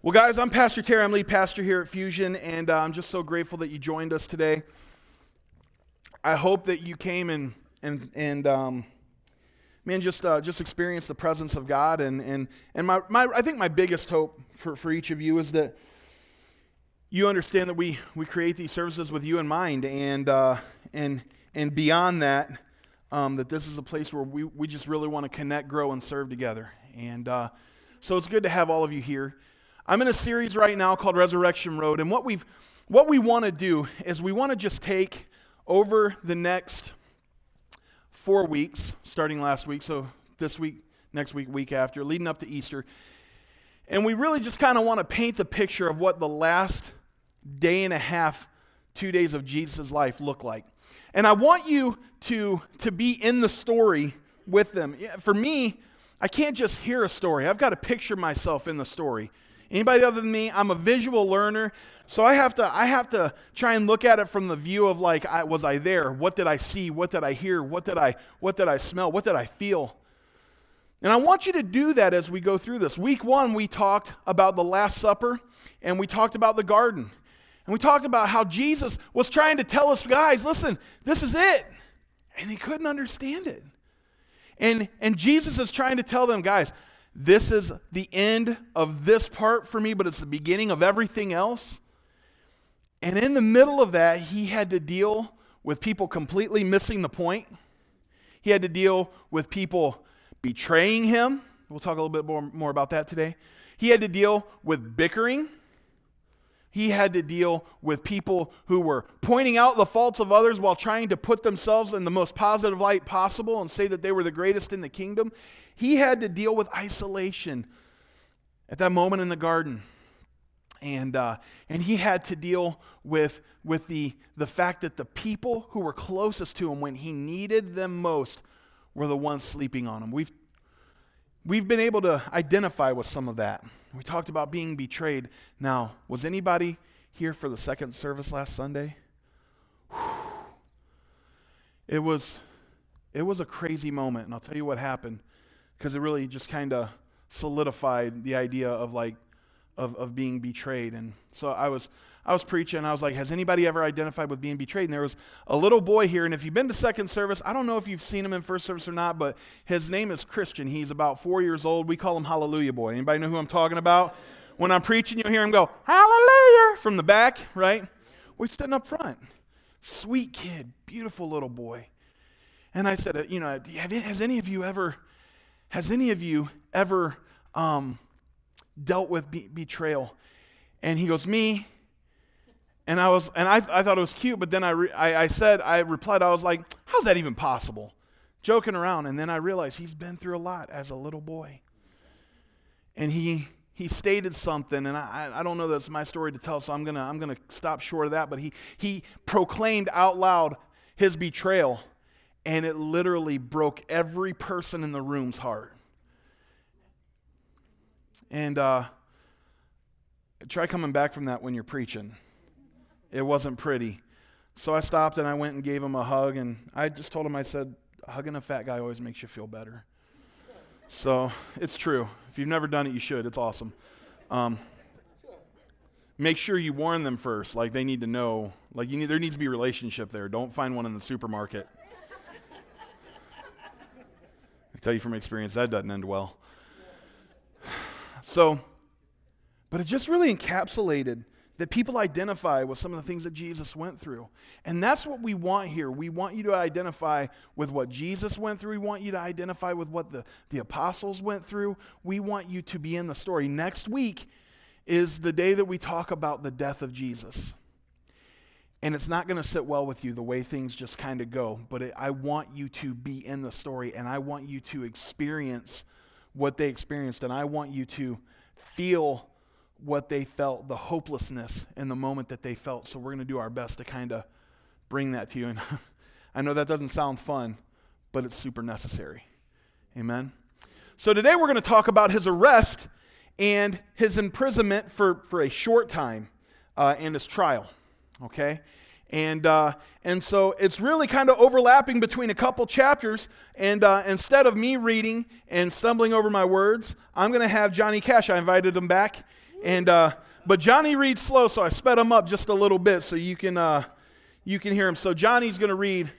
Well, guys, I'm Pastor Terry. I'm lead pastor here at Fusion, and uh, I'm just so grateful that you joined us today. I hope that you came and and and um, man, just uh, just experience the presence of God. And and and my, my I think my biggest hope for, for each of you is that you understand that we we create these services with you in mind, and uh, and and beyond that, um, that this is a place where we we just really want to connect, grow, and serve together. And uh, so it's good to have all of you here. I'm in a series right now called Resurrection Road, and what we've what we want to do is we want to just take over the next four weeks, starting last week, so this week, next week, week after, leading up to Easter, and we really just kind of want to paint the picture of what the last day and a half, two days of Jesus' life look like. And I want you to, to be in the story with them. For me, I can't just hear a story. I've got to picture myself in the story. Anybody other than me? I'm a visual learner, so I have to I have to try and look at it from the view of like, I, was I there? What did I see? What did I hear? What did I what did I smell? What did I feel? And I want you to do that as we go through this. Week one, we talked about the Last Supper, and we talked about the garden, and we talked about how Jesus was trying to tell us, guys, listen, this is it, and they couldn't understand it. And and Jesus is trying to tell them, guys, this is the end of this part for me, but it's the beginning of everything else. And in the middle of that, he had to deal with people completely missing the point. He had to deal with people betraying him. We'll talk a little bit more, more about that today. He had to deal with bickering. He had to deal with people who were pointing out the faults of others while trying to put themselves in the most positive light possible and say that they were the greatest in the kingdom. He had to deal with isolation at that moment in the garden. And, uh, and he had to deal with, with the, the fact that the people who were closest to him when he needed them most were the ones sleeping on him. We've, we've been able to identify with some of that. We talked about being betrayed. Now, was anybody here for the second service last Sunday? Whew. It was, it was a crazy moment, and I'll tell you what happened because it really just kind of solidified the idea of like of, of being betrayed. And so i was i was preaching i was like has anybody ever identified with being betrayed? And there was a little boy here and if you've been to second service i don't know if you've seen him in first service or not but his name is christian. He's about four years old. We call him hallelujah boy. Anybody know who i'm talking about? When i'm preaching you'll hear him go hallelujah! from the back right? We're sitting up front. Sweet kid beautiful little boy. And i said uh, you know has any of you ever has any of you ever um, dealt with be- betrayal? And he goes, Me. And I was, and I, I thought it was cute, but then I, re- I, I said, I replied, I was like, How's that even possible? Joking around. And then I realized he's been through a lot as a little boy. And he, he stated something, and I, I don't know that's my story to tell, so I'm gonna, I'm gonna stop short of that. But he, he proclaimed out loud his betrayal and it literally broke every person in the room's heart. And uh, try coming back from that when you're preaching. It wasn't pretty. So I stopped and I went and gave him a hug, and I just told him, I said, hugging a fat guy always makes you feel better. So it's true. If you've never done it, you should. It's awesome. Um, make sure you warn them first. Like they need to know. Like you need, there needs to be a relationship there. Don't find one in the supermarket. I tell you from experience, that doesn't end well. So, but it just really encapsulated that people identify with some of the things that Jesus went through. And that's what we want here. We want you to identify with what Jesus went through. We want you to identify with what the, the apostles went through. We want you to be in the story. Next week is the day that we talk about the death of Jesus and it's not going to sit well with you the way things just kind of go. But it, I want you to be in the story and I want you to experience what they experienced and I want you to feel what they felt, the hopelessness in the moment that they felt. So we're going to do our best to kind of bring that to you. And I know that doesn't sound fun, but it's super necessary. Amen. So today we're going to talk about his arrest and his imprisonment for, for a short time uh, and his trial okay? And, uh, and so it's really kind of overlapping between a couple chapters. And uh, instead of me reading and stumbling over my words, I'm going to have Johnny Cash. I invited him back. And uh, but Johnny reads slow, so I sped him up just a little bit so you can uh, you can hear him. So Johnny's going to read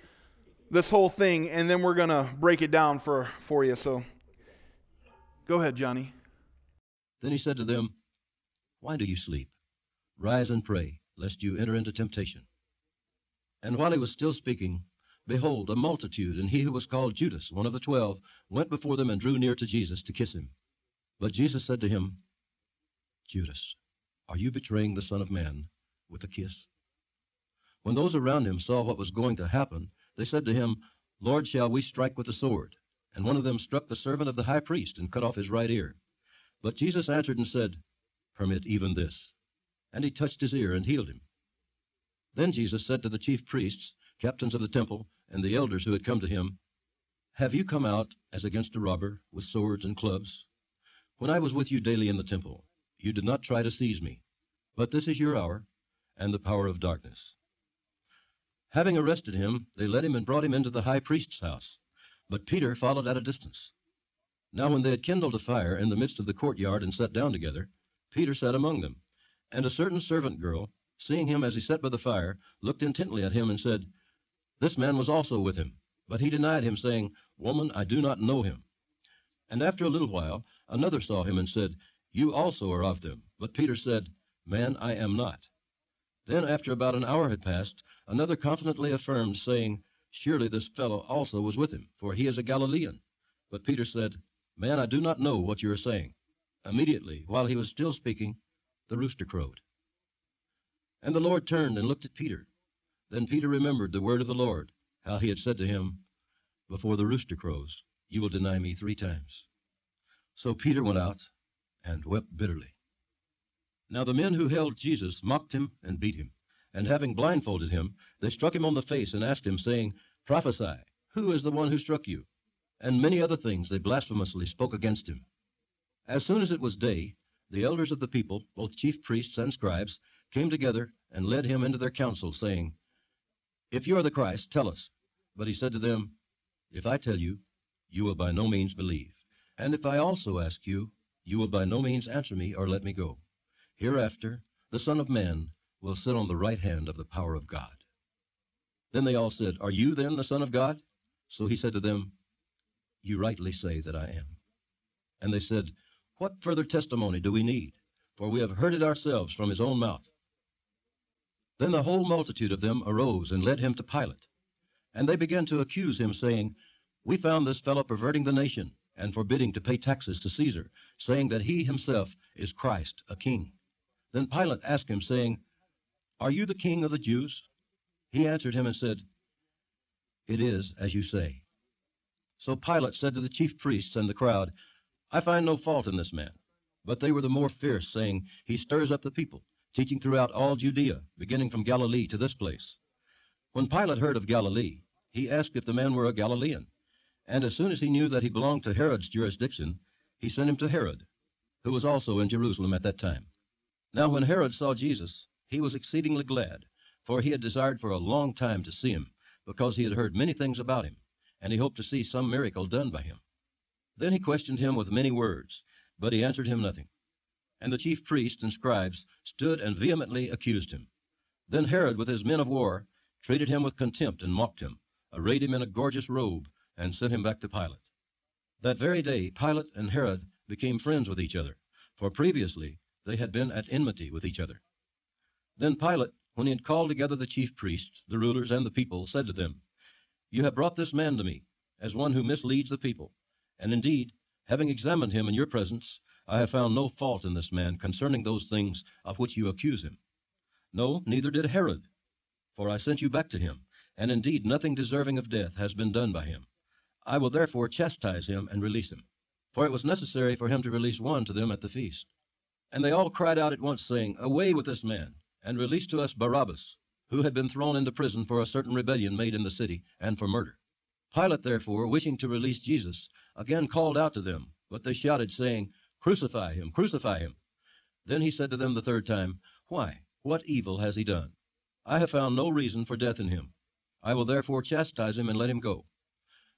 this whole thing, and then we're going to break it down for for you. So go ahead, Johnny. Then he said to them, Why do you sleep? Rise and pray, lest you enter into temptation. And while he was still speaking, behold, a multitude, and he who was called Judas, one of the twelve, went before them and drew near to Jesus to kiss him. But Jesus said to him, Judas, are you betraying the Son of Man with a kiss? When those around him saw what was going to happen, they said to him, Lord, shall we strike with the sword? And one of them struck the servant of the high priest and cut off his right ear. But Jesus answered and said, Permit even this. And he touched his ear and healed him. Then Jesus said to the chief priests, captains of the temple, and the elders who had come to him, Have you come out as against a robber with swords and clubs? When I was with you daily in the temple, you did not try to seize me. But this is your hour and the power of darkness. Having arrested him, they led him and brought him into the high priest's house. But Peter followed at a distance. Now when they had kindled a fire in the midst of the courtyard and sat down together, Peter sat among them. And a certain servant girl, seeing him as he sat by the fire, looked intently at him and said, This man was also with him. But he denied him, saying, Woman, I do not know him. And after a little while, another saw him and said, You also are of them. But Peter said, Man, I am not. Then, after about an hour had passed, another confidently affirmed, saying, Surely this fellow also was with him, for he is a Galilean. But Peter said, Man, I do not know what you are saying. Immediately, while he was still speaking, the rooster crowed. And the Lord turned and looked at Peter. Then Peter remembered the word of the Lord, how he had said to him, Before the rooster crows, you will deny me three times. So Peter went out and wept bitterly. Now the men who held Jesus mocked him and beat him. And having blindfolded him, they struck him on the face and asked him, saying, Prophesy, who is the one who struck you? And many other things they blasphemously spoke against him. As soon as it was day, the elders of the people, both chief priests and scribes, came together and led him into their council, saying, If you are the Christ, tell us. But he said to them, If I tell you, you will by no means believe. And if I also ask you, you will by no means answer me or let me go. Hereafter, the Son of Man will sit on the right hand of the power of God. Then they all said, Are you then the Son of God? So he said to them, You rightly say that I am. And they said, What further testimony do we need? For we have heard it ourselves from his own mouth. Then the whole multitude of them arose and led him to Pilate. And they began to accuse him, saying, We found this fellow perverting the nation and forbidding to pay taxes to Caesar, saying that he himself is Christ, a king. Then Pilate asked him, saying, Are you the king of the Jews? He answered him and said, It is as you say. So Pilate said to the chief priests and the crowd, I find no fault in this man. But they were the more fierce, saying, He stirs up the people, teaching throughout all Judea, beginning from Galilee to this place. When Pilate heard of Galilee, he asked if the man were a Galilean. And as soon as he knew that he belonged to Herod's jurisdiction, he sent him to Herod, who was also in Jerusalem at that time. Now when Herod saw Jesus, he was exceedingly glad, for he had desired for a long time to see him, because he had heard many things about him, and he hoped to see some miracle done by him. Then he questioned him with many words, but he answered him nothing. And the chief priests and scribes stood and vehemently accused him. Then Herod, with his men of war, treated him with contempt and mocked him, arrayed him in a gorgeous robe, and sent him back to Pilate. That very day, Pilate and Herod became friends with each other, for previously they had been at enmity with each other. Then Pilate, when he had called together the chief priests, the rulers, and the people, said to them, You have brought this man to me, as one who misleads the people. And indeed, having examined him in your presence, I have found no fault in this man concerning those things of which you accuse him. No, neither did Herod, for I sent you back to him, and indeed nothing deserving of death has been done by him. I will therefore chastise him and release him. For it was necessary for him to release one to them at the feast. And they all cried out at once, saying, Away with this man, and release to us Barabbas, who had been thrown into prison for a certain rebellion made in the city, and for murder. Pilate, therefore, wishing to release Jesus, again called out to them, but they shouted, saying, Crucify him, crucify him. Then he said to them the third time, Why, what evil has he done? I have found no reason for death in him. I will therefore chastise him and let him go.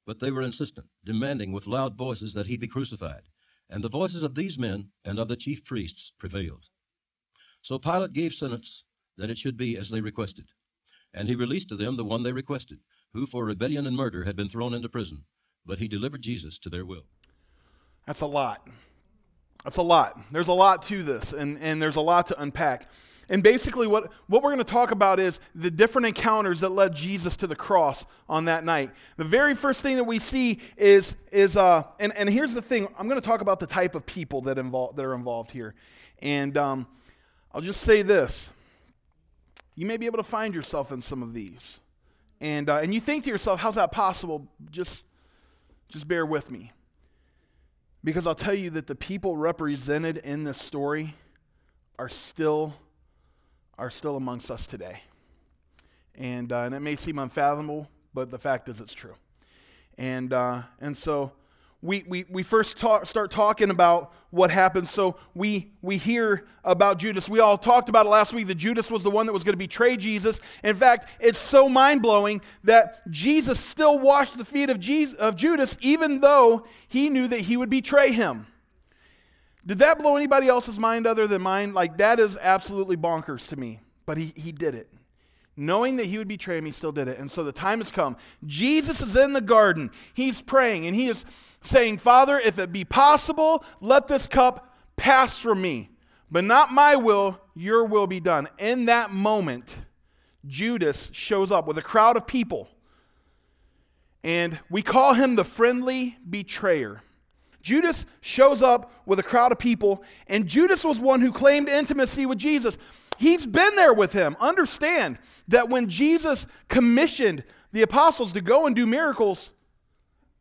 But they were insistent, demanding with loud voices that he be crucified. And the voices of these men and of the chief priests prevailed. So Pilate gave sentence that it should be as they requested. And he released to them the one they requested, who for rebellion and murder had been thrown into prison. But he delivered Jesus to their will. That's a lot. That's a lot. There's a lot to this, and, and there's a lot to unpack. And basically, what, what we're going to talk about is the different encounters that led Jesus to the cross on that night. The very first thing that we see is, is uh, and, and here's the thing I'm going to talk about the type of people that, involve, that are involved here. And um, I'll just say this you may be able to find yourself in some of these. And, uh, and you think to yourself, how's that possible? Just, just bear with me. Because I'll tell you that the people represented in this story are still are still amongst us today. And, uh, and it may seem unfathomable, but the fact is it's true. And, uh, and so we, we, we first talk, start talking about what happened. So we, we hear about Judas. We all talked about it last week that Judas was the one that was going to betray Jesus. In fact, it's so mind blowing that Jesus still washed the feet of, Jesus, of Judas, even though he knew that he would betray him. Did that blow anybody else's mind other than mine? Like, that is absolutely bonkers to me. But he, he did it. Knowing that he would betray him, he still did it. And so the time has come. Jesus is in the garden. He's praying and he is saying, Father, if it be possible, let this cup pass from me. But not my will, your will be done. In that moment, Judas shows up with a crowd of people. And we call him the friendly betrayer. Judas shows up with a crowd of people, and Judas was one who claimed intimacy with Jesus. He's been there with him. Understand that when Jesus commissioned the apostles to go and do miracles,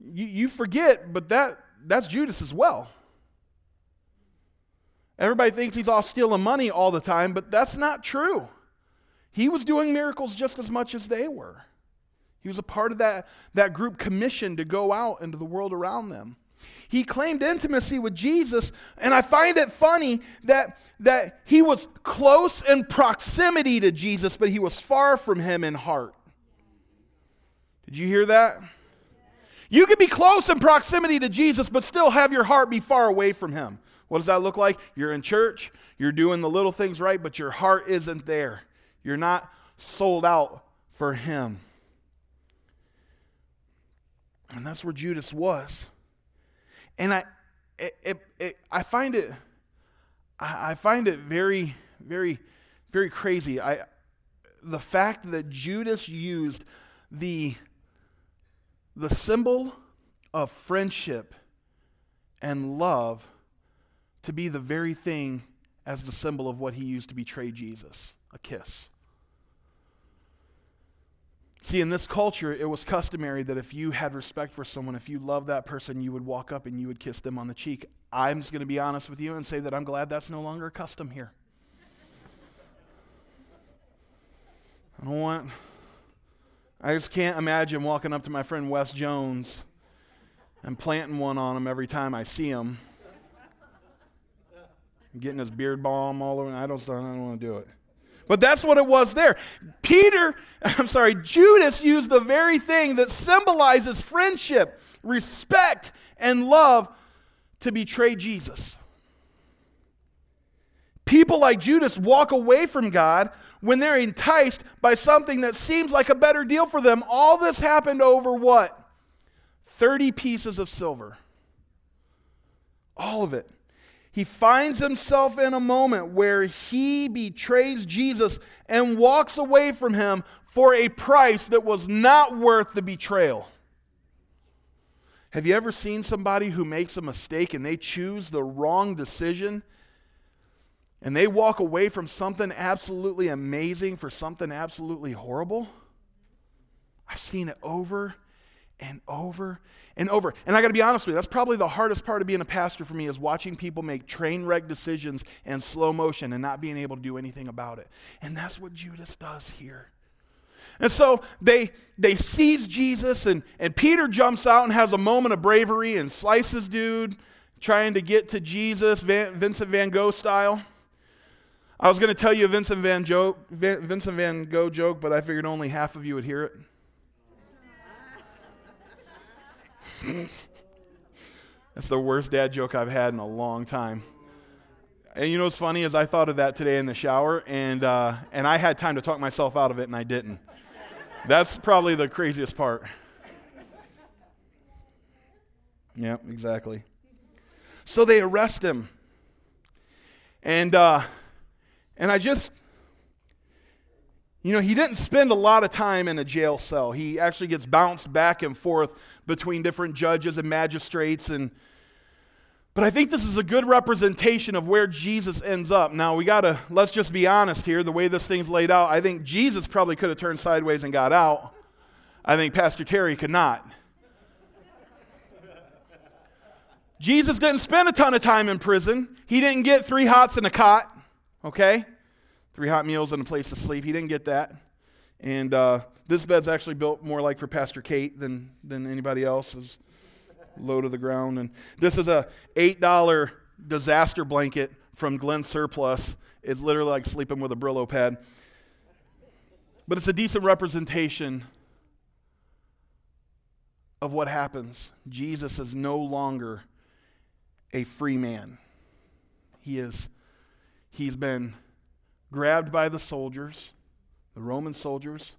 you, you forget, but that, that's Judas as well. Everybody thinks he's all stealing money all the time, but that's not true. He was doing miracles just as much as they were. He was a part of that, that group commissioned to go out into the world around them. He claimed intimacy with Jesus, and I find it funny that, that he was close in proximity to Jesus, but he was far from him in heart. Did you hear that? You can be close in proximity to Jesus, but still have your heart be far away from him. What does that look like? You're in church, you're doing the little things right, but your heart isn't there. You're not sold out for him. And that's where Judas was. And I, it, it, it, I find it, I find it very, very, very crazy. I, the fact that Judas used the, the symbol of friendship and love to be the very thing as the symbol of what he used to betray Jesus a kiss. See, in this culture, it was customary that if you had respect for someone, if you loved that person, you would walk up and you would kiss them on the cheek. I'm just going to be honest with you and say that I'm glad that's no longer a custom here. I don't want, I just can't imagine walking up to my friend Wes Jones and planting one on him every time I see him. Getting his beard balm all over. I don't, I don't want to do it. But that's what it was there. Peter, I'm sorry, Judas used the very thing that symbolizes friendship, respect, and love to betray Jesus. People like Judas walk away from God when they're enticed by something that seems like a better deal for them. All this happened over what? 30 pieces of silver. All of it he finds himself in a moment where he betrays Jesus and walks away from him for a price that was not worth the betrayal. Have you ever seen somebody who makes a mistake and they choose the wrong decision and they walk away from something absolutely amazing for something absolutely horrible? I've seen it over and over and over. And I got to be honest with you, that's probably the hardest part of being a pastor for me is watching people make train wreck decisions in slow motion and not being able to do anything about it. And that's what Judas does here. And so they they seize Jesus and, and Peter jumps out and has a moment of bravery and slices dude trying to get to Jesus, Van, Vincent Van Gogh style. I was going to tell you a Vincent Van, joke, Vincent Van Gogh joke, but I figured only half of you would hear it. That's the worst dad joke I've had in a long time. And you know what's funny is I thought of that today in the shower, and, uh, and I had time to talk myself out of it, and I didn't. That's probably the craziest part. Yeah, exactly. So they arrest him. And, uh, and I just, you know, he didn't spend a lot of time in a jail cell. He actually gets bounced back and forth between different judges and magistrates and but I think this is a good representation of where Jesus ends up. Now, we got to, let's just be honest here. The way this thing's laid out, I think Jesus probably could have turned sideways and got out. I think Pastor Terry could not. Jesus didn't spend a ton of time in prison. He didn't get three hots and a cot, okay? Three hot meals and a place to sleep. He didn't get that. And uh, this bed's actually built more like for Pastor Kate than, than anybody else's low to the ground. And this is a $8 disaster blanket from Glen Surplus. It's literally like sleeping with a Brillo pad. But it's a decent representation of what happens. Jesus is no longer a free man. He is he's been grabbed by the soldiers, the Roman soldiers,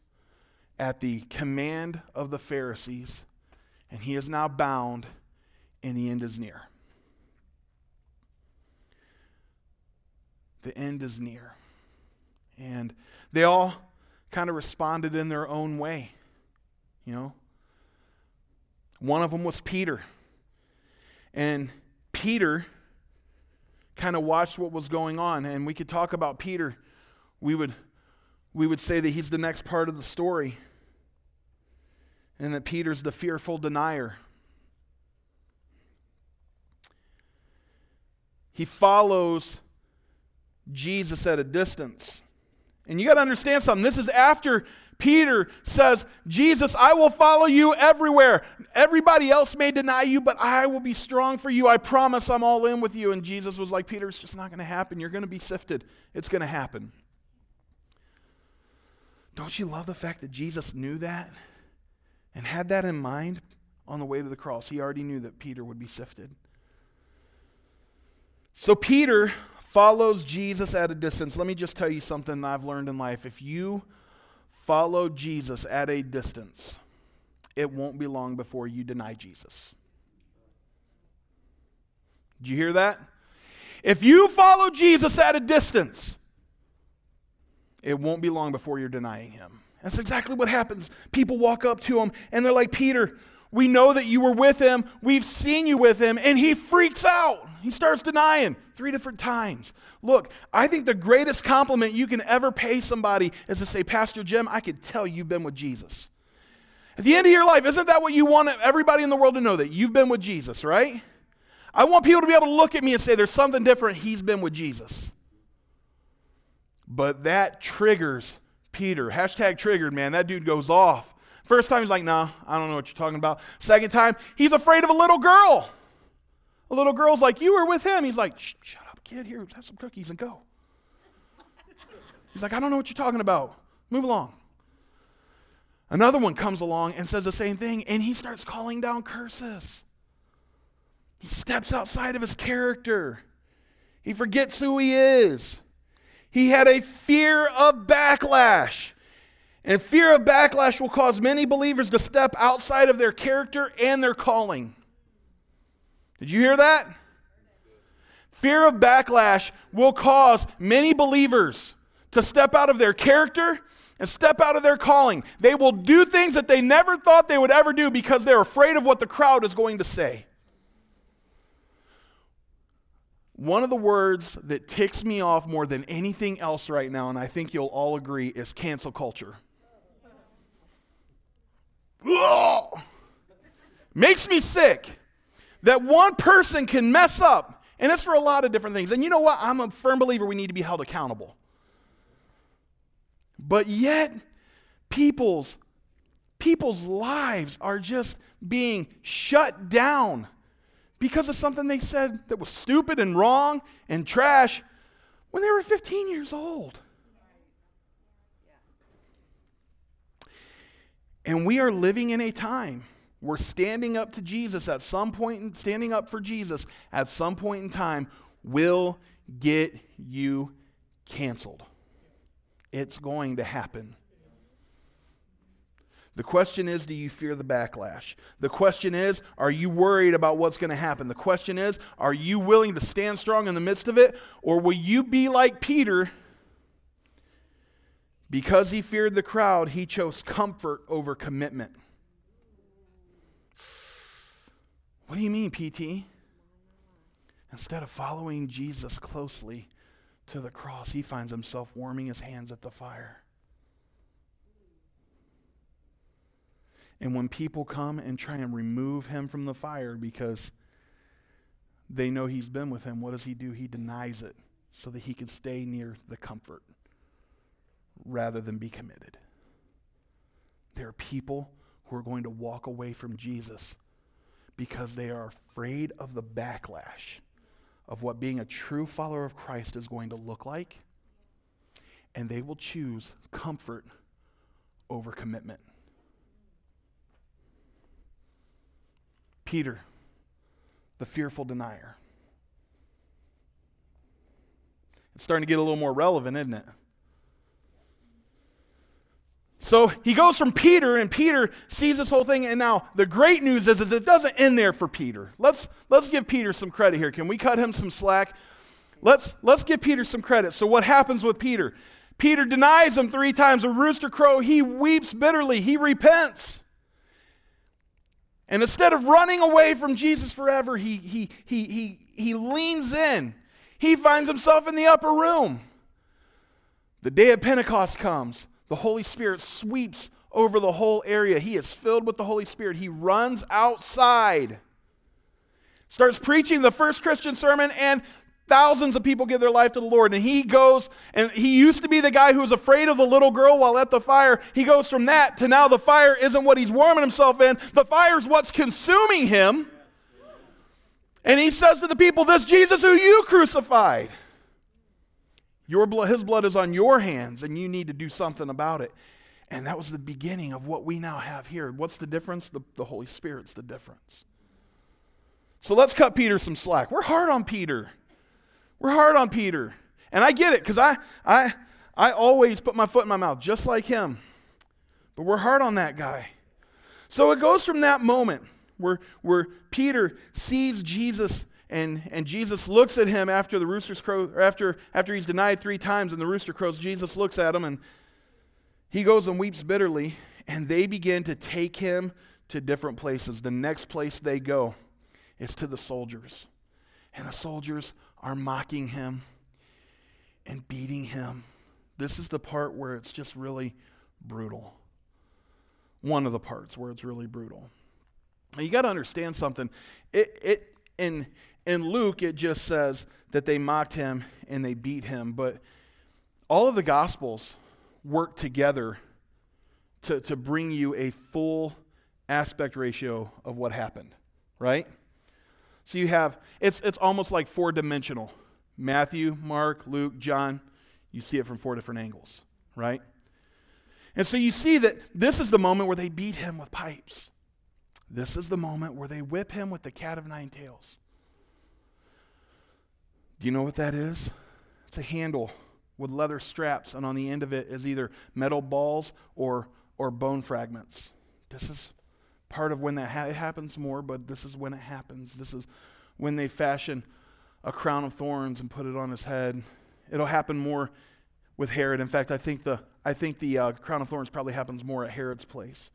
at the command of the Pharisees and he is now bound, and the end is near. The end is near. And they all kind of responded in their own way. You know? One of them was Peter. And Peter kind of watched what was going on. And we could talk about Peter. We would, we would say that he's the next part of the story and that Peter's the fearful denier. He follows Jesus at a distance. And you got to understand something. This is after Peter says, Jesus, I will follow you everywhere. Everybody else may deny you, but I will be strong for you. I promise I'm all in with you. And Jesus was like, Peter, it's just not going to happen. You're going to be sifted. It's going to happen. Don't you love the fact that Jesus knew that? and had that in mind on the way to the cross. He already knew that Peter would be sifted. So Peter follows Jesus at a distance. Let me just tell you something I've learned in life. If you follow Jesus at a distance, it won't be long before you deny Jesus. Did you hear that? If you follow Jesus at a distance, it won't be long before you're denying him. That's exactly what happens. People walk up to him and they're like, Peter, we know that you were with him. We've seen you with him. And he freaks out. He starts denying three different times. Look, I think the greatest compliment you can ever pay somebody is to say, Pastor Jim, I could tell you've been with Jesus. At the end of your life, isn't that what you want everybody in the world to know that you've been with Jesus, right? I want people to be able to look at me and say, there's something different. He's been with Jesus. But that triggers Peter. Hashtag triggered, man. That dude goes off. First time, he's like, nah, I don't know what you're talking about. Second time, he's afraid of a little girl. A little girl's like, you were with him. He's like, shut up, kid. Here, have some cookies and go. He's like, I don't know what you're talking about. Move along. Another one comes along and says the same thing, and he starts calling down curses. He steps outside of his character. He forgets who he is. He had a fear of backlash. And fear of backlash will cause many believers to step outside of their character and their calling. Did you hear that? Fear of backlash will cause many believers to step out of their character and step out of their calling. They will do things that they never thought they would ever do because they're afraid of what the crowd is going to say. One of the words that ticks me off more than anything else right now, and I think you'll all agree, is cancel culture. Ugh! Makes me sick that one person can mess up, and it's for a lot of different things. And you know what? I'm a firm believer we need to be held accountable. But yet, people's people's lives are just being shut down because of something they said that was stupid and wrong and trash when they were 15 years old. And we are living in a time where standing up to Jesus at some point, in, standing up for Jesus at some point in time will get you canceled. It's going to happen. The question is, do you fear the backlash? The question is, are you worried about what's going to happen? The question is, are you willing to stand strong in the midst of it? Or will you be like Peter? Because he feared the crowd, he chose comfort over commitment. What do you mean, PT? Instead of following Jesus closely to the cross, he finds himself warming his hands at the fire. And when people come and try and remove him from the fire because they know he's been with him, what does he do? He denies it so that he can stay near the comfort rather than be committed. There are people who are going to walk away from Jesus because they are afraid of the backlash of what being a true follower of Christ is going to look like, and they will choose comfort over commitment. Peter, the fearful denier. It's starting to get a little more relevant, isn't it? So he goes from Peter, and Peter sees this whole thing. And now the great news is, is it doesn't end there for Peter. Let's, let's give Peter some credit here. Can we cut him some slack? Let's, let's give Peter some credit. So, what happens with Peter? Peter denies him three times. A rooster crow, he weeps bitterly, he repents. And instead of running away from Jesus forever, he, he, he, he, he leans in. He finds himself in the upper room. The day of Pentecost comes. The Holy Spirit sweeps over the whole area. He is filled with the Holy Spirit. He runs outside, starts preaching the first Christian sermon, and Thousands of people give their life to the Lord. And he goes, and he used to be the guy who was afraid of the little girl while at the fire. He goes from that to now the fire isn't what he's warming himself in, the fire is what's consuming him. And he says to the people, This Jesus who you crucified, your blood, his blood is on your hands, and you need to do something about it. And that was the beginning of what we now have here. What's the difference? The, the Holy Spirit's the difference. So let's cut Peter some slack. We're hard on Peter. We're hard on Peter. And I get it because I, I, I always put my foot in my mouth just like him. But we're hard on that guy. So it goes from that moment where, where Peter sees Jesus and, and Jesus looks at him after the rooster's crow, or after, after he's denied three times and the rooster crows, Jesus looks at him and he goes and weeps bitterly. And they begin to take him to different places. The next place they go is to the soldiers. And the soldiers are mocking him and beating him. This is the part where it's just really brutal. One of the parts where it's really brutal. Now you got to understand something. It, it in in Luke it just says that they mocked him and they beat him, but all of the gospels work together to, to bring you a full aspect ratio of what happened, right? So you have, it's, it's almost like four dimensional Matthew, Mark, Luke, John. You see it from four different angles, right? And so you see that this is the moment where they beat him with pipes. This is the moment where they whip him with the cat of nine tails. Do you know what that is? It's a handle with leather straps, and on the end of it is either metal balls or, or bone fragments. This is part of when that ha- happens more, but this is when it happens. This is when they fashion a crown of thorns and put it on his head. It'll happen more with Herod. In fact, I think the, I think the uh, crown of thorns probably happens more at Herod's place.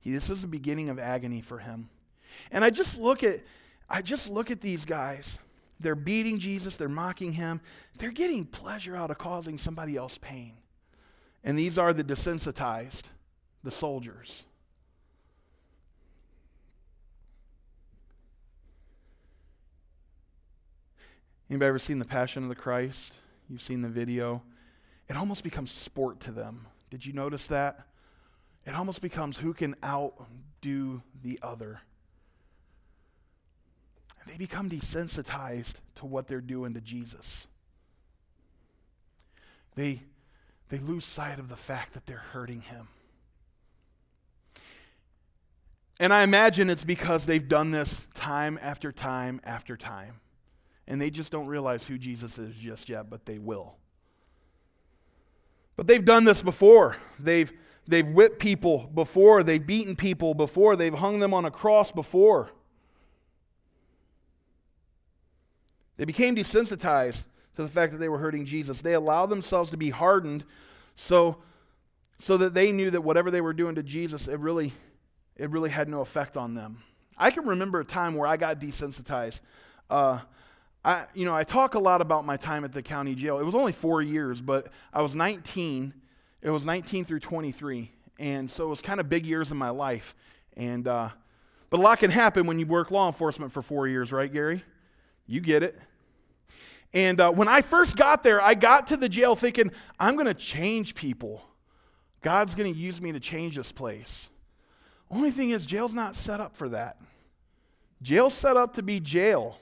He, this is the beginning of agony for him. And I just look at, I just look at these guys. They're beating Jesus, they're mocking him, they're getting pleasure out of causing somebody else pain. And these are the desensitized, the soldiers. Anybody ever seen The Passion of the Christ? You've seen the video. It almost becomes sport to them. Did you notice that? It almost becomes who can outdo the other. They become desensitized to what they're doing to Jesus. They, they lose sight of the fact that they're hurting him. And I imagine it's because they've done this time after time after time. And they just don't realize who Jesus is just yet, but they will. But they've done this before. They've, they've whipped people before. They've beaten people before. They've hung them on a cross before. They became desensitized to the fact that they were hurting Jesus. They allowed themselves to be hardened so, so that they knew that whatever they were doing to Jesus, it really, it really had no effect on them. I can remember a time where I got desensitized. Uh, I, you know, I talk a lot about my time at the county jail. It was only four years, but I was 19. It was 19 through 23, and so it was kind of big years in my life. And uh, but a lot can happen when you work law enforcement for four years, right, Gary? You get it. And uh, when I first got there, I got to the jail thinking, I'm going to change people. God's going to use me to change this place. Only thing is, jail's not set up for that. Jail's set up to be jail.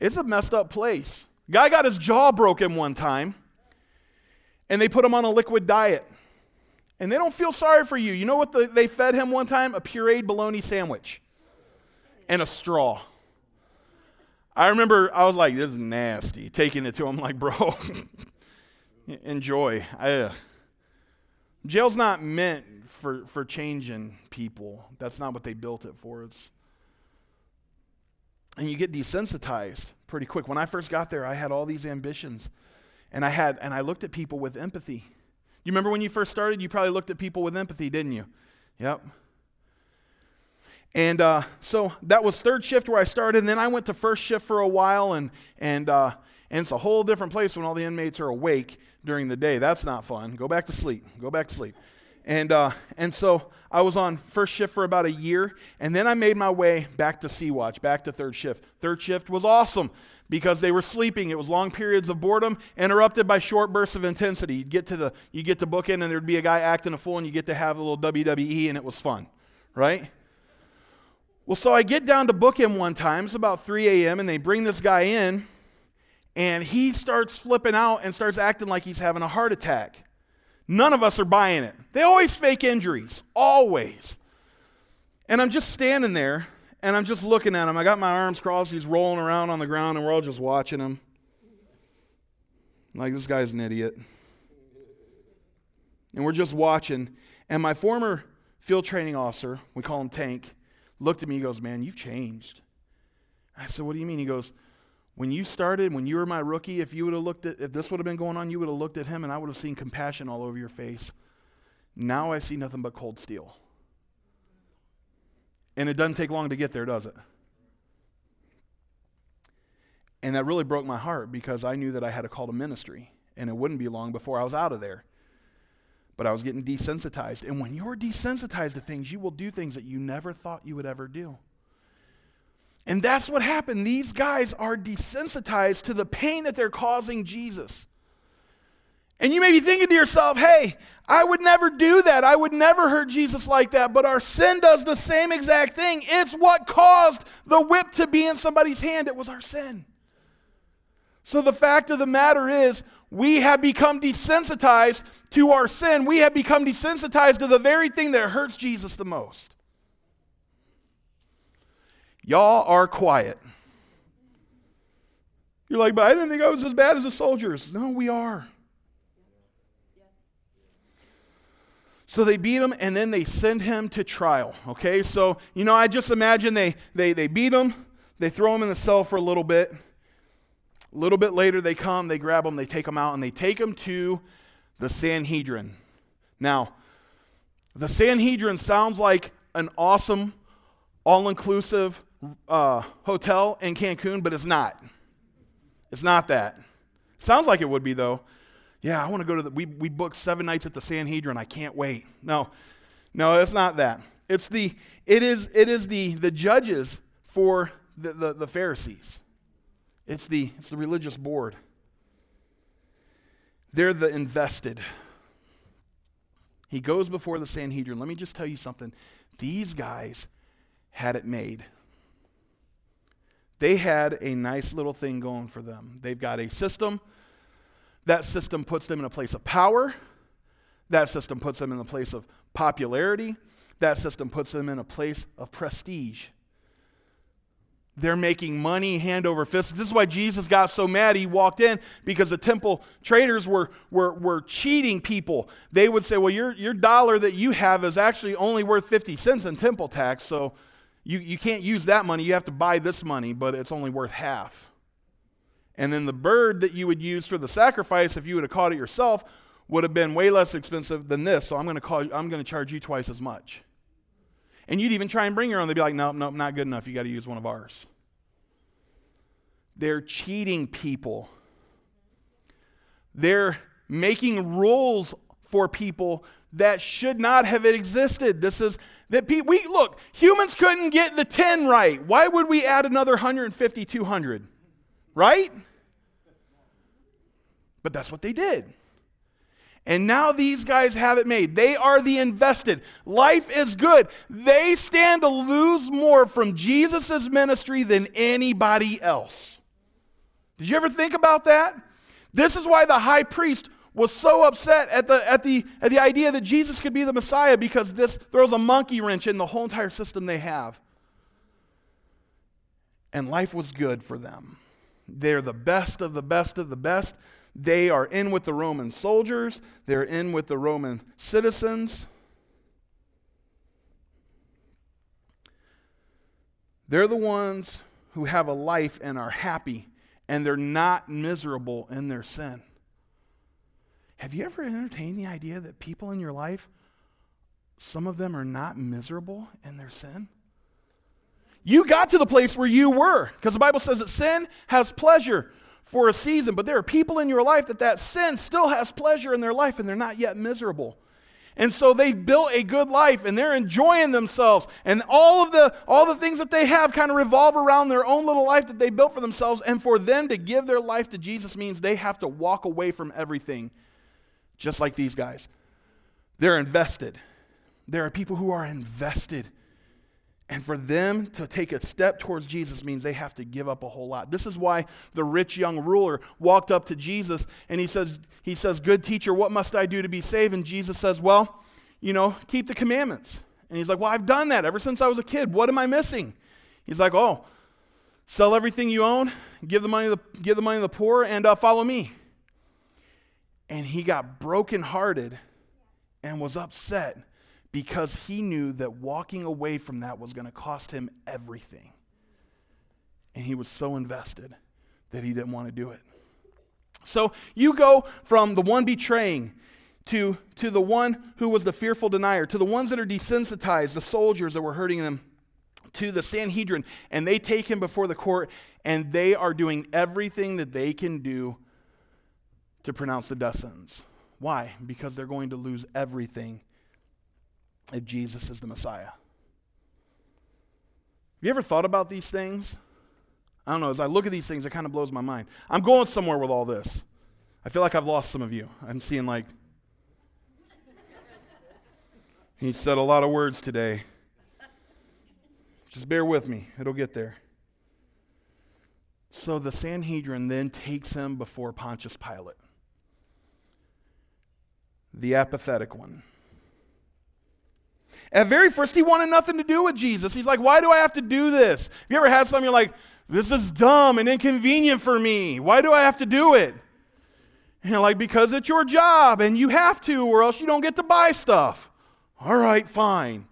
It's a messed up place. Guy got his jaw broken one time, and they put him on a liquid diet. And they don't feel sorry for you. You know what the, they fed him one time? A pureed bologna sandwich and a straw. I remember I was like, this is nasty. Taking it to him, like, bro, enjoy. I, uh, jail's not meant for, for changing people. That's not what they built it for. It's, and you get desensitized pretty quick. When I first got there, I had all these ambitions. And I had and I looked at people with empathy. You remember when you first started, you probably looked at people with empathy, didn't you? Yep. And uh, so that was third shift where I started. And then I went to first shift for a while, and, and, uh, and it's a whole different place when all the inmates are awake during the day. That's not fun. Go back to sleep. Go back to sleep. And, uh, and so I was on first shift for about a year, and then I made my way back to Sea Watch, back to third shift. Third shift was awesome because they were sleeping. It was long periods of boredom interrupted by short bursts of intensity. You'd get to the you get to booking and there'd be a guy acting a fool and you get to have a little WWE and it was fun, right? Well, so I get down to book him one time. It's about 3 a.m., and they bring this guy in, and he starts flipping out and starts acting like he's having a heart attack. None of us are buying it. They always fake injuries, always. And I'm just standing there, and I'm just looking at him. I got my arms crossed. He's rolling around on the ground, and we're all just watching him. Like, this guy's an idiot. And we're just watching. And my former field training officer, we call him Tank, looked at me, he goes, Man, you've changed. I said, What do you mean? He goes, When you started, when you were my rookie, if you would have looked at, if this would have been going on, you would have looked at him and I would have seen compassion all over your face. Now I see nothing but cold steel. And it doesn't take long to get there, does it? And that really broke my heart because I knew that I had a call to ministry and it wouldn't be long before I was out of there but I was getting desensitized. And when you're desensitized to things, you will do things that you never thought you would ever do. And that's what happened. These guys are desensitized to the pain that they're causing Jesus. And you may be thinking to yourself, hey, I would never do that. I would never hurt Jesus like that. But our sin does the same exact thing. It's what caused the whip to be in somebody's hand. It was our sin. So the fact of the matter is, we have become desensitized to our sin. We have become desensitized to the very thing that hurts Jesus the most. Y'all are quiet. You're like, but I didn't think I was as bad as the soldiers. No, we are. So they beat him and then they send him to trial. Okay, so you know, I just imagine they they they beat him, they throw him in the cell for a little bit, a little bit later, they come, they grab them, they take them out, and they take them to the Sanhedrin. Now, the Sanhedrin sounds like an awesome, all inclusive uh, hotel in Cancun, but it's not. It's not that. Sounds like it would be, though. Yeah, I want to go to the. We, we booked seven nights at the Sanhedrin. I can't wait. No, no, it's not that. It's the, it is, it is the, the judges for the, the, the Pharisees. It's the, it's the religious board. They're the invested. He goes before the Sanhedrin. Let me just tell you something. These guys had it made. They had a nice little thing going for them. They've got a system. That system puts them in a place of power. That system puts them in a place of popularity. that system puts them in a place of prestige. They're making money hand over fist. This is why Jesus got so mad. He walked in because the temple traders were, were, were cheating people. They would say, Well, your, your dollar that you have is actually only worth 50 cents in temple tax, so you, you can't use that money. You have to buy this money, but it's only worth half. And then the bird that you would use for the sacrifice, if you would have caught it yourself, would have been way less expensive than this. So I'm going to call I'm going to charge you twice as much. And you'd even try and bring your own. They'd be like, nope, nope, not good enough. You got to use one of ours. They're cheating people. They're making rules for people that should not have existed. This is that pe- we look, humans couldn't get the 10 right. Why would we add another 150, 200? Right? But that's what they did. And now these guys have it made. They are the invested. Life is good. They stand to lose more from Jesus' ministry than anybody else. Did you ever think about that? This is why the high priest was so upset at the, at, the, at the idea that Jesus could be the Messiah because this throws a monkey wrench in the whole entire system they have. And life was good for them. They're the best of the best of the best. They are in with the Roman soldiers, they're in with the Roman citizens. They're the ones who have a life and are happy, and they're not miserable in their sin. Have you ever entertained the idea that people in your life, some of them are not miserable in their sin? You got to the place where you were, because the Bible says that sin has pleasure for a season, but there are people in your life that that sin still has pleasure in their life and they're not yet miserable. And so they've built a good life and they're enjoying themselves. And all of the all the things that they have kind of revolve around their own little life that they built for themselves. And for them to give their life to Jesus means they have to walk away from everything. Just like these guys. They're invested. There are people who are invested and for them to take a step towards Jesus means they have to give up a whole lot. This is why the rich young ruler walked up to Jesus and he says, he says, Good teacher, what must I do to be saved? And Jesus says, Well, you know, keep the commandments. And he's like, Well, I've done that ever since I was a kid. What am I missing? He's like, Oh, sell everything you own, give the money to the, give the, money to the poor, and uh, follow me. And he got brokenhearted and was upset because he knew that walking away from that was going to cost him everything. And he was so invested that he didn't want to do it. So you go from the one betraying to, to the one who was the fearful denier, to the ones that are desensitized, the soldiers that were hurting them, to the Sanhedrin, and they take him before the court, and they are doing everything that they can do to pronounce the death sentence. Why? Because they're going to lose everything if Jesus is the Messiah. Have you ever thought about these things? I don't know. As I look at these things, it kind of blows my mind. I'm going somewhere with all this. I feel like I've lost some of you. I'm seeing like, he said a lot of words today. Just bear with me, it'll get there. So the Sanhedrin then takes him before Pontius Pilate, the apathetic one. At very first, he wanted nothing to do with Jesus. He's like, why do I have to do this? Have you ever had something you're like, this is dumb and inconvenient for me. Why do I have to do it? And like, because it's your job and you have to, or else you don't get to buy stuff. All right, fine.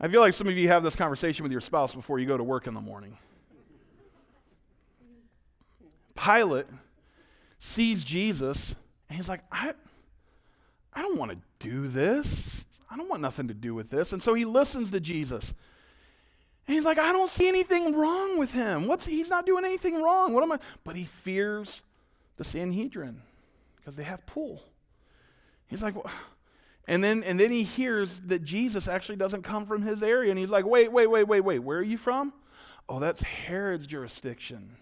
I feel like some of you have this conversation with your spouse before you go to work in the morning. Pilate sees Jesus and he's like, I, I don't want to do this. I don't want nothing to do with this. And so he listens to Jesus. And he's like, I don't see anything wrong with him. What's he's not doing anything wrong. What am I? But he fears the Sanhedrin because they have pull. He's like, and then and then he hears that Jesus actually doesn't come from his area, and he's like, wait, wait, wait, wait, wait. Where are you from? Oh, that's Herod's jurisdiction.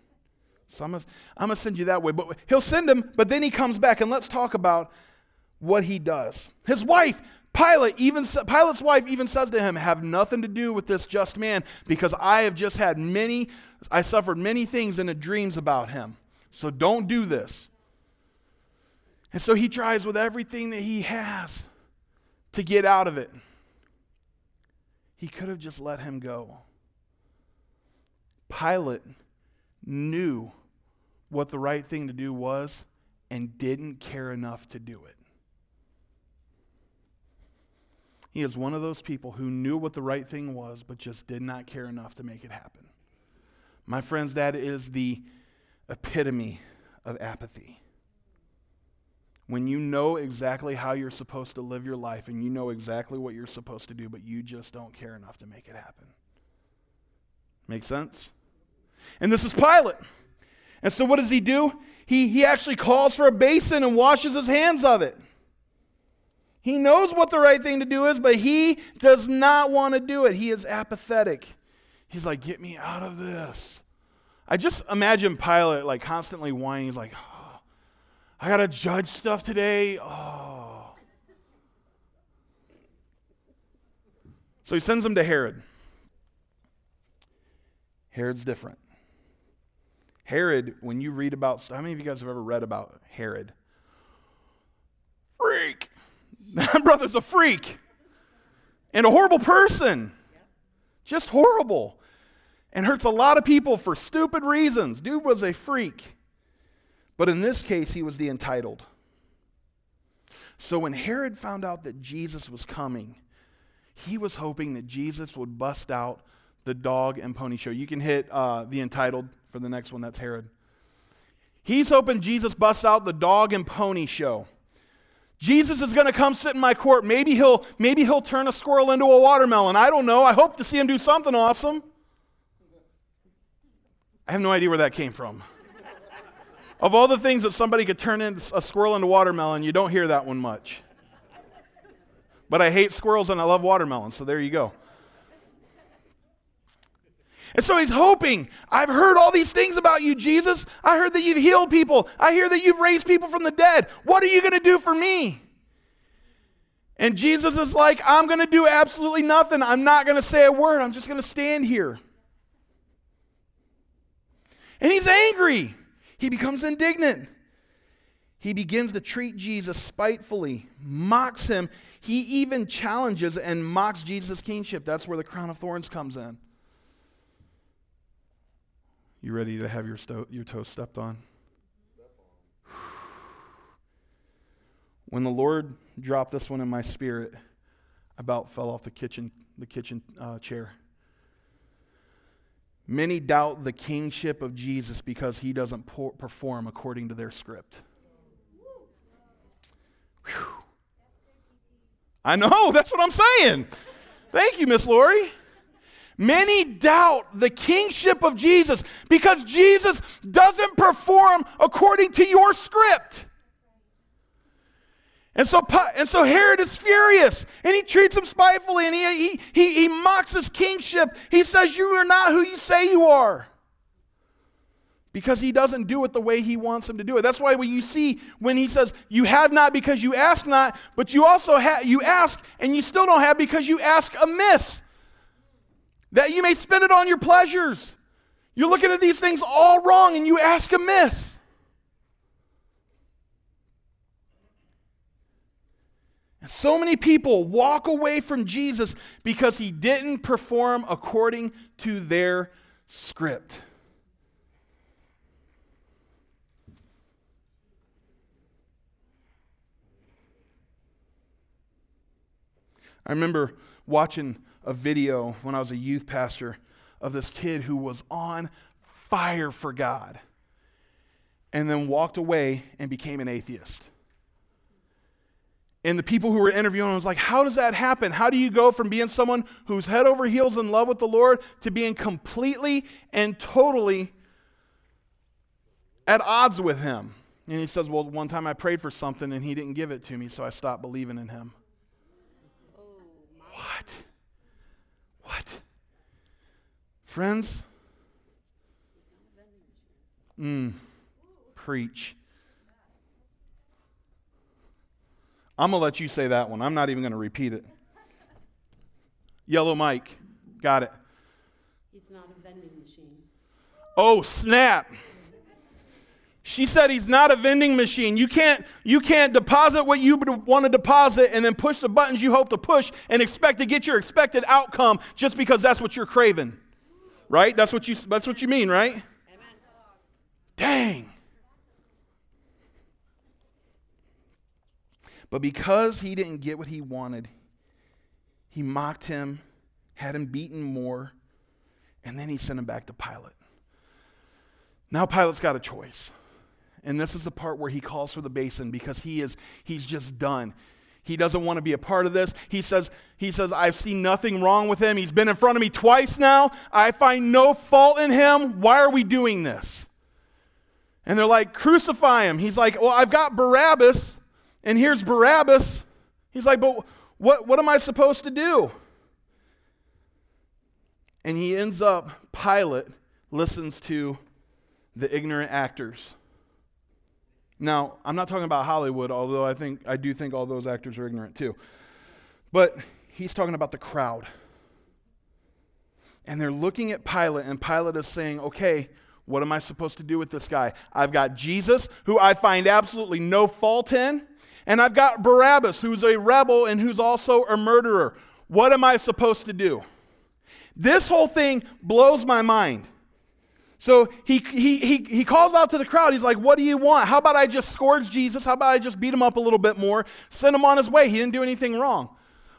So I'm gonna, I'm gonna send you that way. But he'll send him, but then he comes back, and let's talk about what he does. His wife Pilate even Pilate's wife even says to him, "Have nothing to do with this just man, because I have just had many, I suffered many things in the dreams about him. So don't do this." And so he tries with everything that he has to get out of it. He could have just let him go. Pilate knew what the right thing to do was and didn't care enough to do it. He is one of those people who knew what the right thing was, but just did not care enough to make it happen. My friends, that is the epitome of apathy. When you know exactly how you're supposed to live your life and you know exactly what you're supposed to do, but you just don't care enough to make it happen. Make sense? And this is Pilate. And so what does he do? He, he actually calls for a basin and washes his hands of it. He knows what the right thing to do is, but he does not want to do it. He is apathetic. He's like, get me out of this. I just imagine Pilate like constantly whining. He's like, oh, I got to judge stuff today. Oh. So he sends him to Herod. Herod's different. Herod, when you read about, how many of you guys have ever read about Herod? Freak. That brother's a freak and a horrible person. Just horrible. And hurts a lot of people for stupid reasons. Dude was a freak. But in this case, he was the entitled. So when Herod found out that Jesus was coming, he was hoping that Jesus would bust out the dog and pony show. You can hit uh, the entitled for the next one. That's Herod. He's hoping Jesus busts out the dog and pony show. Jesus is going to come sit in my court. Maybe he'll, maybe he'll turn a squirrel into a watermelon. I don't know. I hope to see him do something awesome. I have no idea where that came from. of all the things that somebody could turn a squirrel into watermelon, you don't hear that one much. But I hate squirrels and I love watermelons, so there you go. And so he's hoping, I've heard all these things about you, Jesus. I heard that you've healed people. I hear that you've raised people from the dead. What are you going to do for me? And Jesus is like, I'm going to do absolutely nothing. I'm not going to say a word. I'm just going to stand here. And he's angry. He becomes indignant. He begins to treat Jesus spitefully, mocks him. He even challenges and mocks Jesus' kingship. That's where the crown of thorns comes in. You ready to have your, sto- your toes stepped on? When the Lord dropped this one in my spirit, I about fell off the kitchen, the kitchen uh, chair. Many doubt the kingship of Jesus because he doesn't por- perform according to their script. Whew. I know, that's what I'm saying. Thank you, Miss Lori. Many doubt the kingship of Jesus because Jesus doesn't perform according to your script. And so, and so Herod is furious and he treats him spitefully and he, he, he, he mocks his kingship. He says, You are not who you say you are. Because he doesn't do it the way he wants him to do it. That's why when you see when he says, You have not because you ask not, but you also have you ask and you still don't have because you ask amiss that you may spend it on your pleasures. You're looking at these things all wrong and you ask amiss. And so many people walk away from Jesus because he didn't perform according to their script. I remember watching a video when I was a youth pastor of this kid who was on fire for God and then walked away and became an atheist. And the people who were interviewing him was like, How does that happen? How do you go from being someone who's head over heels in love with the Lord to being completely and totally at odds with Him? And he says, Well, one time I prayed for something and He didn't give it to me, so I stopped believing in Him. Oh, What? What? Friends? Mm, preach. I'm going to let you say that one. I'm not even going to repeat it. Yellow Mike. Got it. He's not a vending machine. Oh, snap. She said he's not a vending machine. You can't, you can't deposit what you want to deposit and then push the buttons you hope to push and expect to get your expected outcome just because that's what you're craving. Right? That's what you, that's what you mean, right? Amen. Dang. But because he didn't get what he wanted, he mocked him, had him beaten more, and then he sent him back to Pilate. Now Pilate's got a choice. And this is the part where he calls for the basin because he is he's just done. He doesn't want to be a part of this. He says, he says, I've seen nothing wrong with him. He's been in front of me twice now. I find no fault in him. Why are we doing this? And they're like, crucify him. He's like, Well, I've got Barabbas, and here's Barabbas. He's like, But what, what am I supposed to do? And he ends up, Pilate listens to the ignorant actors. Now, I'm not talking about Hollywood, although I think I do think all those actors are ignorant too. But he's talking about the crowd. And they're looking at Pilate, and Pilate is saying, okay, what am I supposed to do with this guy? I've got Jesus, who I find absolutely no fault in, and I've got Barabbas, who's a rebel and who's also a murderer. What am I supposed to do? This whole thing blows my mind. So he, he, he, he calls out to the crowd. He's like, What do you want? How about I just scourge Jesus? How about I just beat him up a little bit more, send him on his way? He didn't do anything wrong.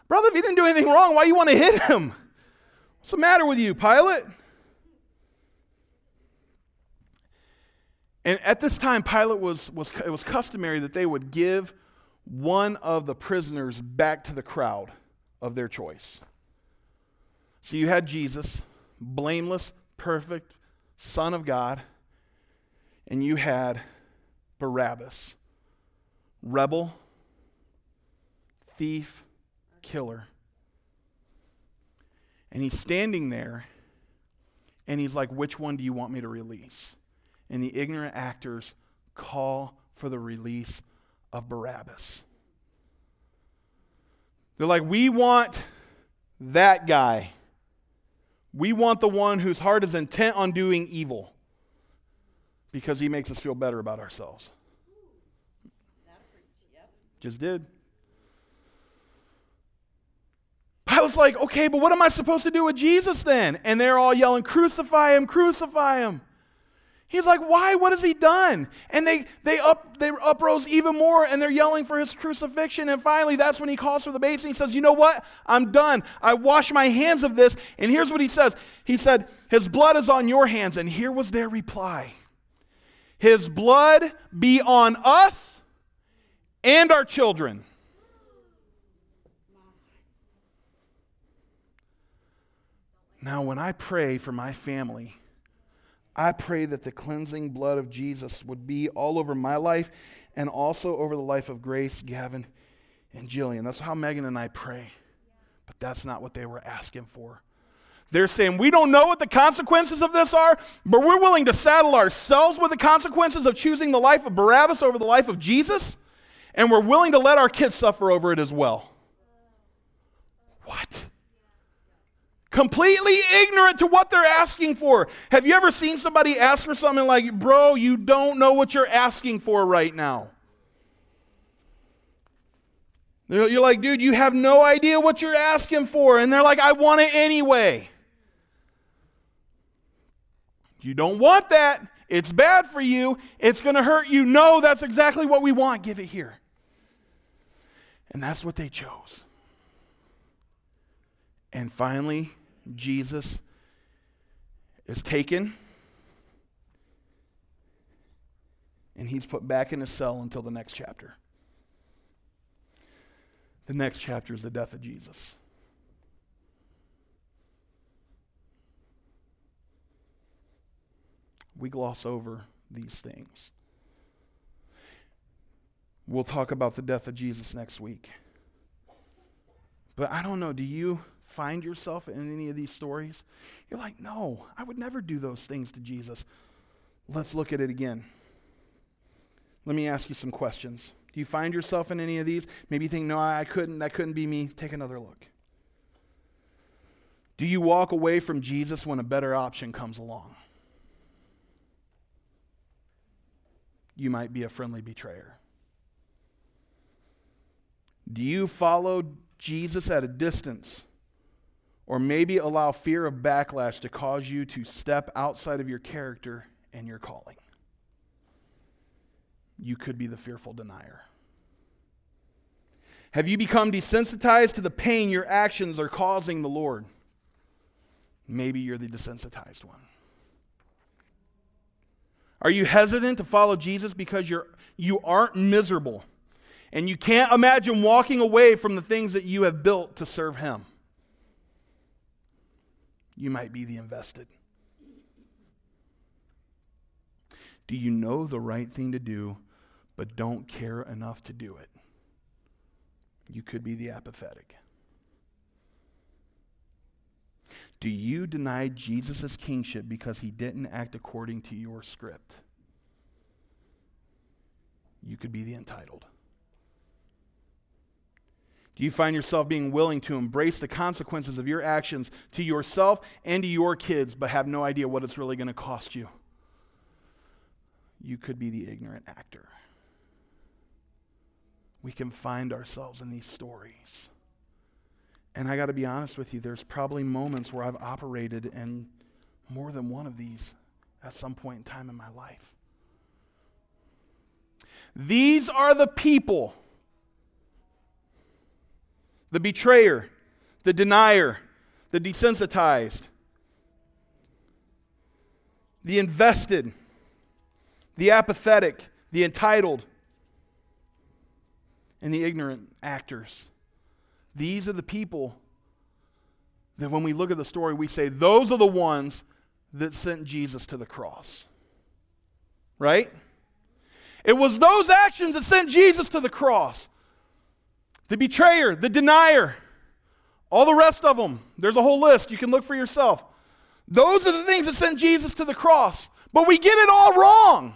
Brother, if he didn't do anything wrong, why do you want to hit him? What's the matter with you, Pilate? And at this time, Pilate was, was, it was customary that they would give one of the prisoners back to the crowd of their choice. So you had Jesus, blameless, perfect, Son of God, and you had Barabbas, rebel, thief, killer. And he's standing there, and he's like, Which one do you want me to release? And the ignorant actors call for the release of Barabbas. They're like, We want that guy. We want the one whose heart is intent on doing evil because he makes us feel better about ourselves. Just did. Pilate's like, okay, but what am I supposed to do with Jesus then? And they're all yelling, crucify him, crucify him. He's like, why? What has he done? And they, they, up, they uprose even more and they're yelling for his crucifixion. And finally, that's when he calls for the basin. He says, You know what? I'm done. I wash my hands of this. And here's what he says He said, His blood is on your hands. And here was their reply His blood be on us and our children. Now, when I pray for my family, I pray that the cleansing blood of Jesus would be all over my life and also over the life of Grace, Gavin, and Jillian. That's how Megan and I pray. But that's not what they were asking for. They're saying, We don't know what the consequences of this are, but we're willing to saddle ourselves with the consequences of choosing the life of Barabbas over the life of Jesus, and we're willing to let our kids suffer over it as well. What? Completely ignorant to what they're asking for. Have you ever seen somebody ask for something like, bro, you don't know what you're asking for right now? You're like, dude, you have no idea what you're asking for. And they're like, I want it anyway. You don't want that. It's bad for you. It's going to hurt you. No, that's exactly what we want. Give it here. And that's what they chose. And finally, Jesus is taken and he's put back in his cell until the next chapter. The next chapter is the death of Jesus. We gloss over these things. We'll talk about the death of Jesus next week. But I don't know, do you find yourself in any of these stories? You're like, no, I would never do those things to Jesus. Let's look at it again. Let me ask you some questions. Do you find yourself in any of these? Maybe you think, no, I couldn't, that couldn't be me. Take another look. Do you walk away from Jesus when a better option comes along? you might be a friendly betrayer? Do you follow Jesus at a distance? Or maybe allow fear of backlash to cause you to step outside of your character and your calling? You could be the fearful denier. Have you become desensitized to the pain your actions are causing the Lord? Maybe you're the desensitized one. Are you hesitant to follow Jesus because you're, you aren't miserable and you can't imagine walking away from the things that you have built to serve Him? You might be the invested. Do you know the right thing to do, but don't care enough to do it? You could be the apathetic. Do you deny Jesus' kingship because he didn't act according to your script? You could be the entitled. Do you find yourself being willing to embrace the consequences of your actions to yourself and to your kids, but have no idea what it's really going to cost you? You could be the ignorant actor. We can find ourselves in these stories. And I got to be honest with you, there's probably moments where I've operated in more than one of these at some point in time in my life. These are the people the betrayer, the denier, the desensitized, the invested, the apathetic, the entitled, and the ignorant actors. These are the people that when we look at the story, we say, those are the ones that sent Jesus to the cross. Right? It was those actions that sent Jesus to the cross. The betrayer, the denier, all the rest of them. There's a whole list. You can look for yourself. Those are the things that sent Jesus to the cross. But we get it all wrong.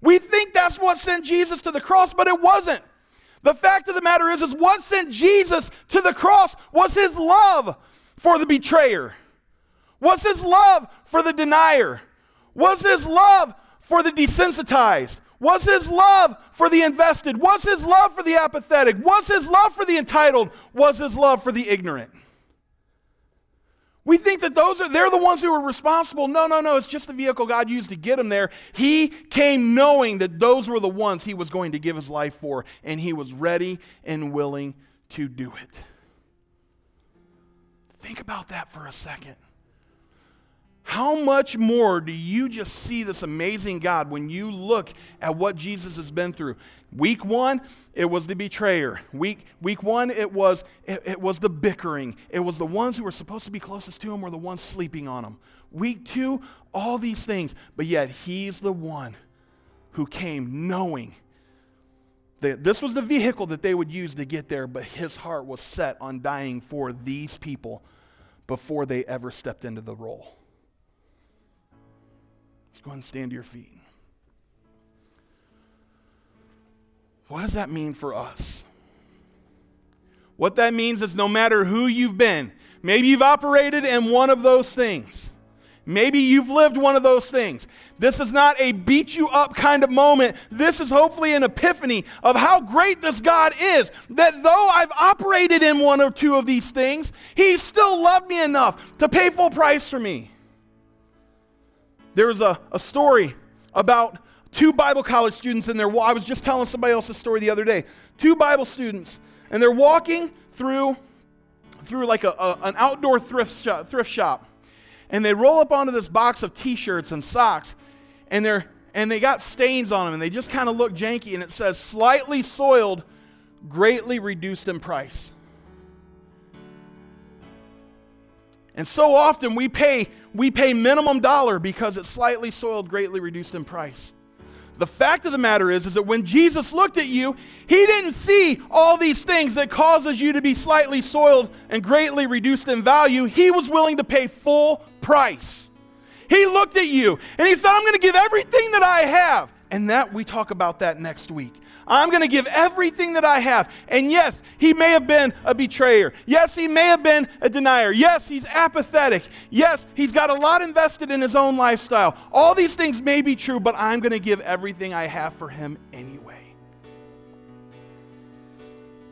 We think that's what sent Jesus to the cross, but it wasn't. The fact of the matter is, is what sent Jesus to the cross was his love for the betrayer, was his love for the denier, was his love for the desensitized, was his love for the invested, was his love for the apathetic, was his love for the entitled, was his love for the ignorant. We think that those are they're the ones who are responsible. No, no, no, it's just the vehicle God used to get him there. He came knowing that those were the ones he was going to give his life for, and he was ready and willing to do it. Think about that for a second. How much more do you just see this amazing God when you look at what Jesus has been through? Week one, it was the betrayer. Week, week one, it was, it, it was the bickering. It was the ones who were supposed to be closest to him were the ones sleeping on him. Week two, all these things. But yet, he's the one who came knowing that this was the vehicle that they would use to get there, but his heart was set on dying for these people before they ever stepped into the role. Let's go and stand to your feet. What does that mean for us? What that means is no matter who you've been, maybe you've operated in one of those things. Maybe you've lived one of those things. This is not a beat you up kind of moment. This is hopefully an epiphany of how great this God is. That though I've operated in one or two of these things, He still loved me enough to pay full price for me. There was a, a story about two Bible college students, and they're, I was just telling somebody else's story the other day. Two Bible students, and they're walking through, through like a, a an outdoor thrift shop, thrift shop, and they roll up onto this box of T-shirts and socks, and they're and they got stains on them, and they just kind of look janky, and it says slightly soiled, greatly reduced in price. And so often we pay, we pay minimum dollar because it's slightly soiled, greatly reduced in price. The fact of the matter is, is that when Jesus looked at you, he didn't see all these things that causes you to be slightly soiled and greatly reduced in value. He was willing to pay full price. He looked at you and he said, I'm going to give everything that I have. And that we talk about that next week. I'm going to give everything that I have. And yes, he may have been a betrayer. Yes, he may have been a denier. Yes, he's apathetic. Yes, he's got a lot invested in his own lifestyle. All these things may be true, but I'm going to give everything I have for him anyway.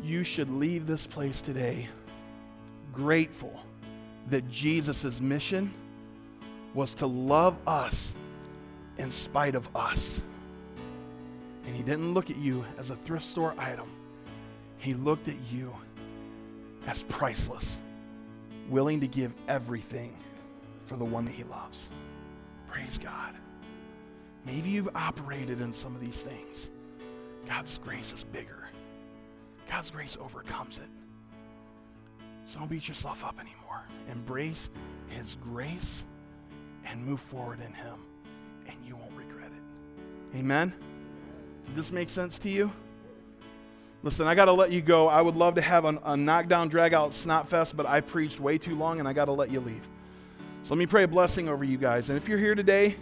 You should leave this place today grateful that Jesus' mission was to love us in spite of us. And he didn't look at you as a thrift store item, he looked at you as priceless, willing to give everything for the one that he loves. Praise God. Maybe you've operated in some of these things. God's grace is bigger. God's grace overcomes it. So don't beat yourself up anymore. Embrace His grace and move forward in Him, and you won't regret it. Amen? This make sense to you? Listen, I got to let you go. I would love to have a, a knockdown, drag out snot fest, but I preached way too long and I got to let you leave. So let me pray a blessing over you guys. And if you're here today,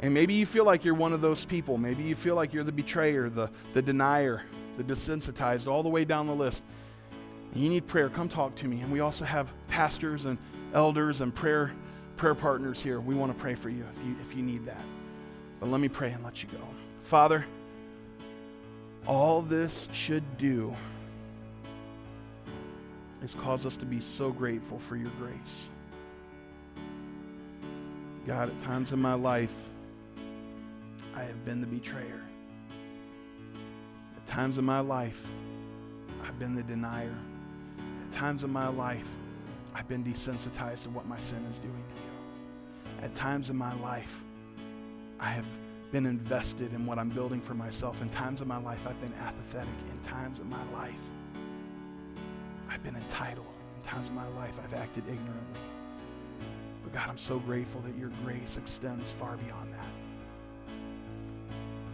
and maybe you feel like you're one of those people, maybe you feel like you're the betrayer, the, the denier, the desensitized, all the way down the list and you need prayer, come talk to me. And we also have pastors and elders and prayer prayer partners here. We want to pray for you if you if you need that. But let me pray and let you go. Father, all this should do is cause us to be so grateful for your grace. God, at times in my life, I have been the betrayer. At times in my life, I've been the denier At times in my life, I've been desensitized to what my sin is doing to you. At times in my life, I have been invested in what I'm building for myself. In times of my life, I've been apathetic. In times of my life, I've been entitled. In times of my life, I've acted ignorantly. But God, I'm so grateful that your grace extends far beyond that.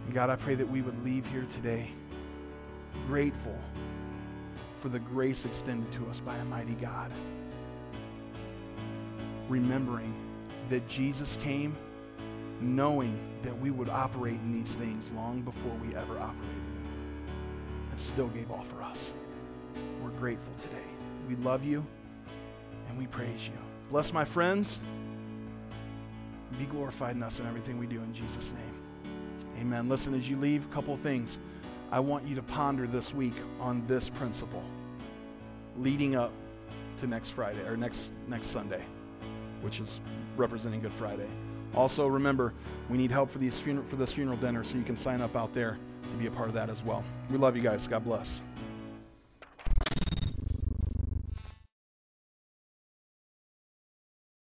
And God, I pray that we would leave here today grateful for the grace extended to us by a mighty God. Remembering that Jesus came knowing that we would operate in these things long before we ever operated in them and still gave all for us. We're grateful today. We love you and we praise you. Bless my friends. Be glorified in us in everything we do in Jesus' name. Amen. Listen, as you leave, a couple things. I want you to ponder this week on this principle leading up to next Friday or next next Sunday, which is representing Good Friday. Also, remember, we need help for these funeral for this funeral dinner, so you can sign up out there to be a part of that as well. We love you guys. God bless.